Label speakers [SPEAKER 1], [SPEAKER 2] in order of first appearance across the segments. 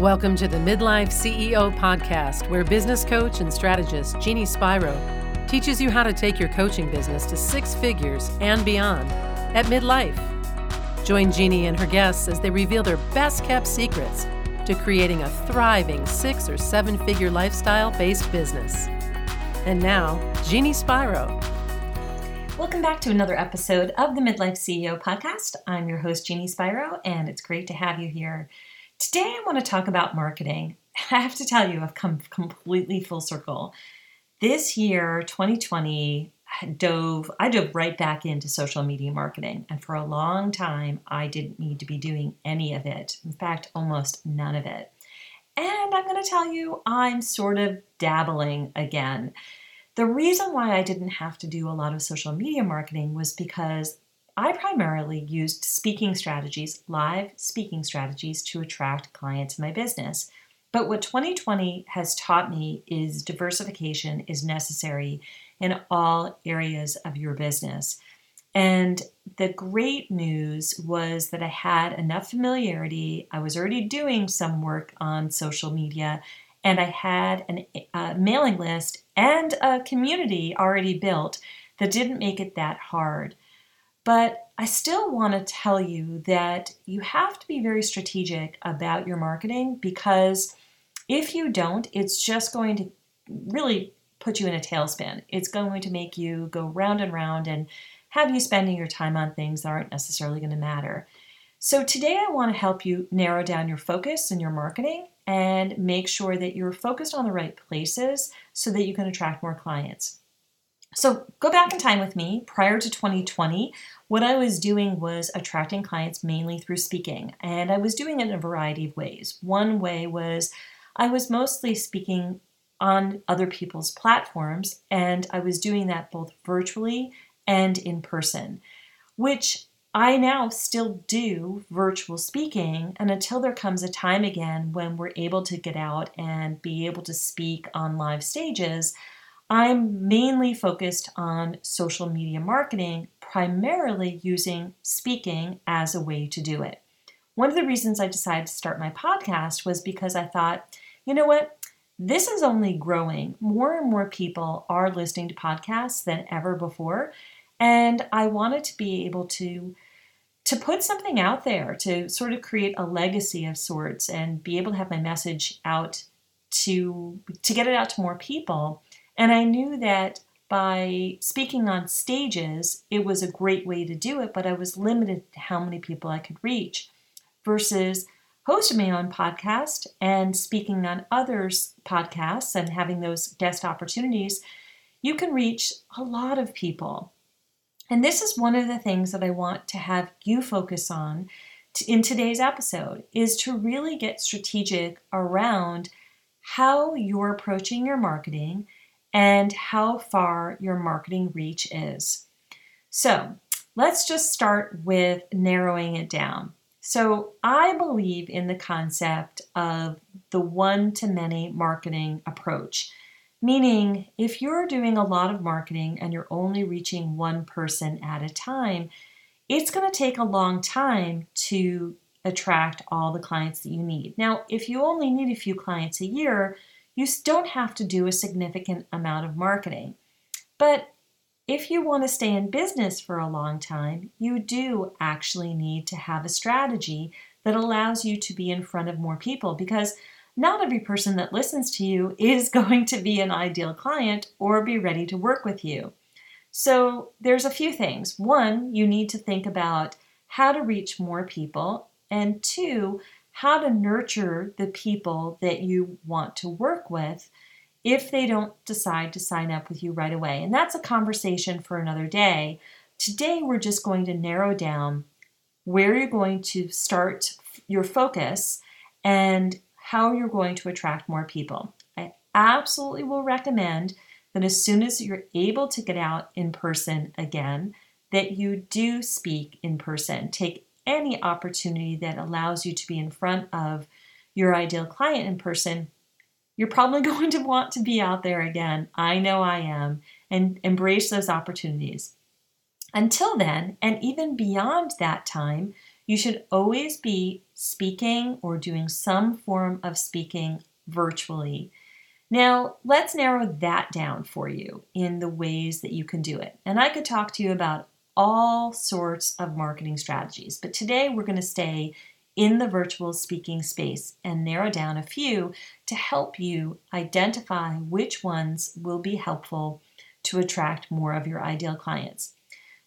[SPEAKER 1] Welcome to the Midlife CEO podcast, where business coach and strategist Jeannie Spiro teaches you how to take your coaching business to six figures and beyond at midlife. Join Jeannie and her guests as they reveal their best kept secrets to creating a thriving six or seven figure lifestyle based business. And now, Jeannie Spiro.
[SPEAKER 2] Welcome back to another episode of the Midlife CEO podcast. I'm your host, Jeannie Spiro, and it's great to have you here. Today, I want to talk about marketing. I have to tell you, I've come completely full circle. This year, 2020, I dove I dove right back into social media marketing, and for a long time, I didn't need to be doing any of it. In fact, almost none of it. And I'm going to tell you, I'm sort of dabbling again. The reason why I didn't have to do a lot of social media marketing was because I primarily used speaking strategies, live speaking strategies, to attract clients in my business. But what 2020 has taught me is diversification is necessary in all areas of your business. And the great news was that I had enough familiarity. I was already doing some work on social media, and I had an, a mailing list and a community already built that didn't make it that hard. But I still want to tell you that you have to be very strategic about your marketing because if you don't, it's just going to really put you in a tailspin. It's going to make you go round and round and have you spending your time on things that aren't necessarily going to matter. So, today I want to help you narrow down your focus in your marketing and make sure that you're focused on the right places so that you can attract more clients. So go back in time with me. Prior to 2020, what I was doing was attracting clients mainly through speaking, and I was doing it in a variety of ways. One way was I was mostly speaking on other people's platforms, and I was doing that both virtually and in person, which I now still do virtual speaking. And until there comes a time again when we're able to get out and be able to speak on live stages, I'm mainly focused on social media marketing, primarily using speaking as a way to do it. One of the reasons I decided to start my podcast was because I thought, you know what? This is only growing. More and more people are listening to podcasts than ever before. And I wanted to be able to to put something out there to sort of create a legacy of sorts and be able to have my message out to to get it out to more people and I knew that by speaking on stages, it was a great way to do it, but I was limited to how many people I could reach versus hosting my own podcast and speaking on others' podcasts and having those guest opportunities. You can reach a lot of people. And this is one of the things that I want to have you focus on in today's episode is to really get strategic around how you're approaching your marketing and how far your marketing reach is. So let's just start with narrowing it down. So, I believe in the concept of the one to many marketing approach, meaning if you're doing a lot of marketing and you're only reaching one person at a time, it's going to take a long time to attract all the clients that you need. Now, if you only need a few clients a year, you don't have to do a significant amount of marketing. But if you want to stay in business for a long time, you do actually need to have a strategy that allows you to be in front of more people because not every person that listens to you is going to be an ideal client or be ready to work with you. So there's a few things. One, you need to think about how to reach more people, and two, how to nurture the people that you want to work with if they don't decide to sign up with you right away. And that's a conversation for another day. Today, we're just going to narrow down where you're going to start your focus and how you're going to attract more people. I absolutely will recommend that as soon as you're able to get out in person again, that you do speak in person. Take any opportunity that allows you to be in front of your ideal client in person, you're probably going to want to be out there again. I know I am, and embrace those opportunities. Until then, and even beyond that time, you should always be speaking or doing some form of speaking virtually. Now, let's narrow that down for you in the ways that you can do it. And I could talk to you about all sorts of marketing strategies, but today we're going to stay in the virtual speaking space and narrow down a few to help you identify which ones will be helpful to attract more of your ideal clients.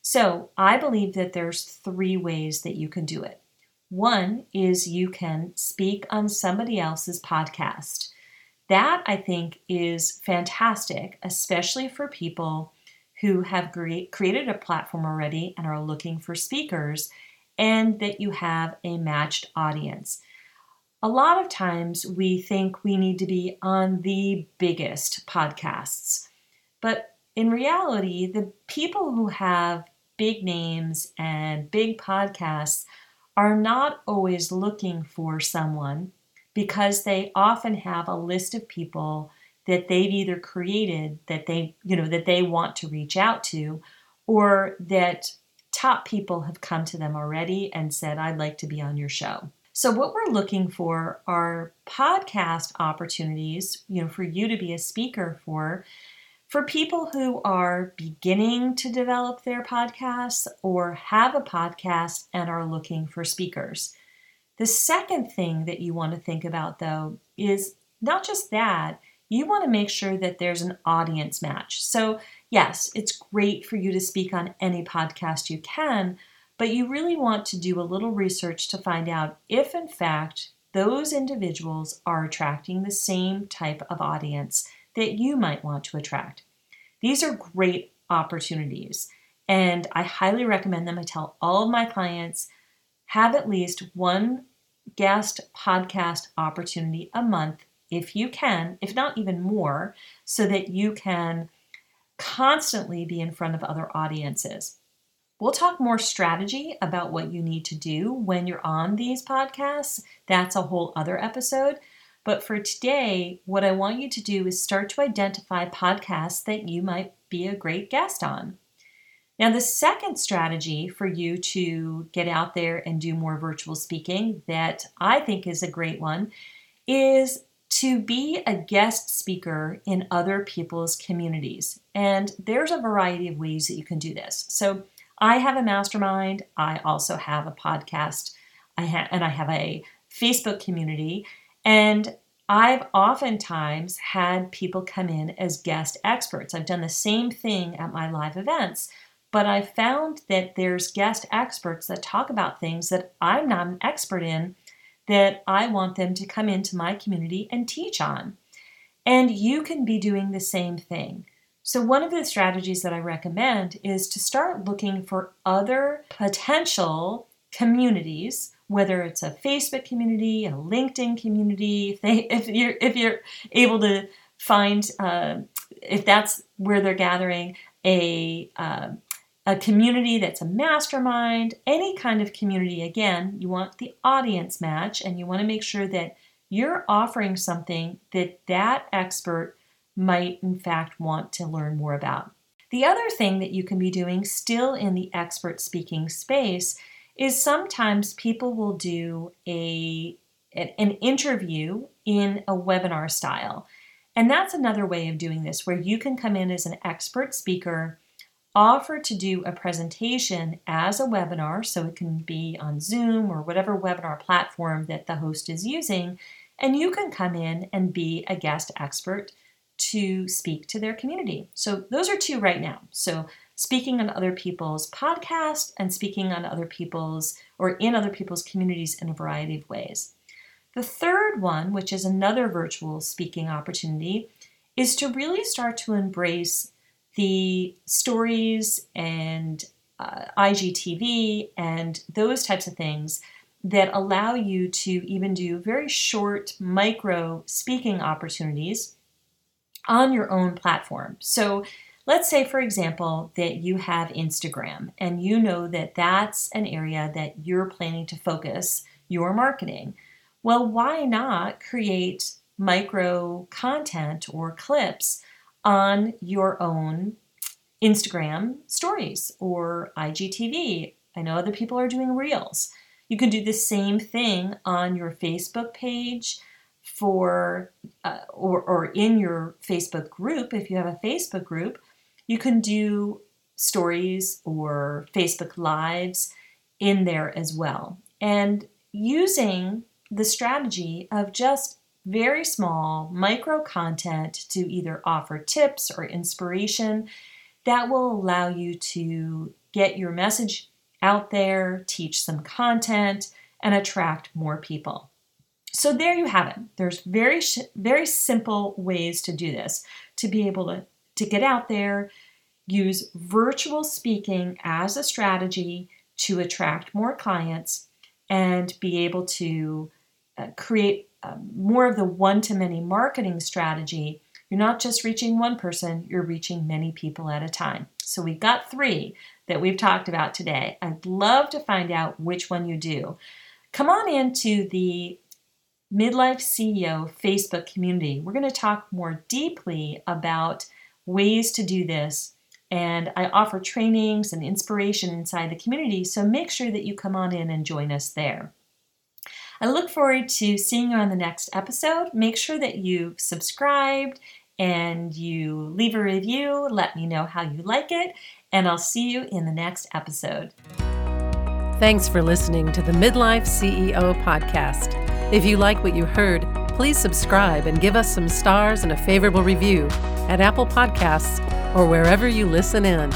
[SPEAKER 2] So I believe that there's three ways that you can do it. One is you can speak on somebody else's podcast. That I think is fantastic, especially for people who have created a platform already and are looking for speakers, and that you have a matched audience. A lot of times we think we need to be on the biggest podcasts, but in reality, the people who have big names and big podcasts are not always looking for someone because they often have a list of people that they've either created that they you know that they want to reach out to or that top people have come to them already and said I'd like to be on your show. So what we're looking for are podcast opportunities, you know, for you to be a speaker for for people who are beginning to develop their podcasts or have a podcast and are looking for speakers. The second thing that you want to think about, though, is not just that, you want to make sure that there's an audience match. So, yes, it's great for you to speak on any podcast you can, but you really want to do a little research to find out if, in fact, those individuals are attracting the same type of audience that you might want to attract. These are great opportunities, and I highly recommend them. I tell all of my clients have at least one guest podcast opportunity a month if you can, if not even more, so that you can constantly be in front of other audiences. We'll talk more strategy about what you need to do when you're on these podcasts. That's a whole other episode. But for today, what I want you to do is start to identify podcasts that you might be a great guest on. Now, the second strategy for you to get out there and do more virtual speaking that I think is a great one is to be a guest speaker in other people's communities. And there's a variety of ways that you can do this. So, I have a mastermind, I also have a podcast, I ha- and I have a Facebook community. And I've oftentimes had people come in as guest experts. I've done the same thing at my live events, but I've found that there's guest experts that talk about things that I'm not an expert in that I want them to come into my community and teach on. And you can be doing the same thing. So, one of the strategies that I recommend is to start looking for other potential communities whether it's a Facebook community, a LinkedIn community, if they if you're if you're able to find uh, if that's where they're gathering a uh, a community that's a mastermind, any kind of community. Again, you want the audience match, and you want to make sure that you're offering something that that expert might in fact want to learn more about. The other thing that you can be doing still in the expert speaking space is sometimes people will do a an interview in a webinar style. And that's another way of doing this where you can come in as an expert speaker, offer to do a presentation as a webinar, so it can be on Zoom or whatever webinar platform that the host is using, and you can come in and be a guest expert to speak to their community. So those are two right now. So speaking on other people's podcasts and speaking on other people's or in other people's communities in a variety of ways. The third one, which is another virtual speaking opportunity, is to really start to embrace the stories and uh, IGTV and those types of things that allow you to even do very short micro speaking opportunities on your own platform. So Let's say, for example, that you have Instagram and you know that that's an area that you're planning to focus your marketing. Well, why not create micro content or clips on your own Instagram stories or IGTV? I know other people are doing reels. You can do the same thing on your Facebook page for uh, or, or in your Facebook group if you have a Facebook group. You can do stories or Facebook lives in there as well. And using the strategy of just very small micro content to either offer tips or inspiration that will allow you to get your message out there, teach some content, and attract more people. So there you have it. There's very very simple ways to do this to be able to to get out there, use virtual speaking as a strategy to attract more clients and be able to uh, create uh, more of the one to many marketing strategy. You're not just reaching one person, you're reaching many people at a time. So we've got three that we've talked about today. I'd love to find out which one you do. Come on into the Midlife CEO Facebook community. We're going to talk more deeply about ways to do this. And I offer trainings and inspiration inside the community, so make sure that you come on in and join us there. I look forward to seeing you on the next episode. Make sure that you've subscribed and you leave a review. Let me know how you like it, and I'll see you in the next episode.
[SPEAKER 1] Thanks for listening to the Midlife CEO podcast. If you like what you heard, please subscribe and give us some stars and a favorable review at Apple Podcasts or wherever you listen in.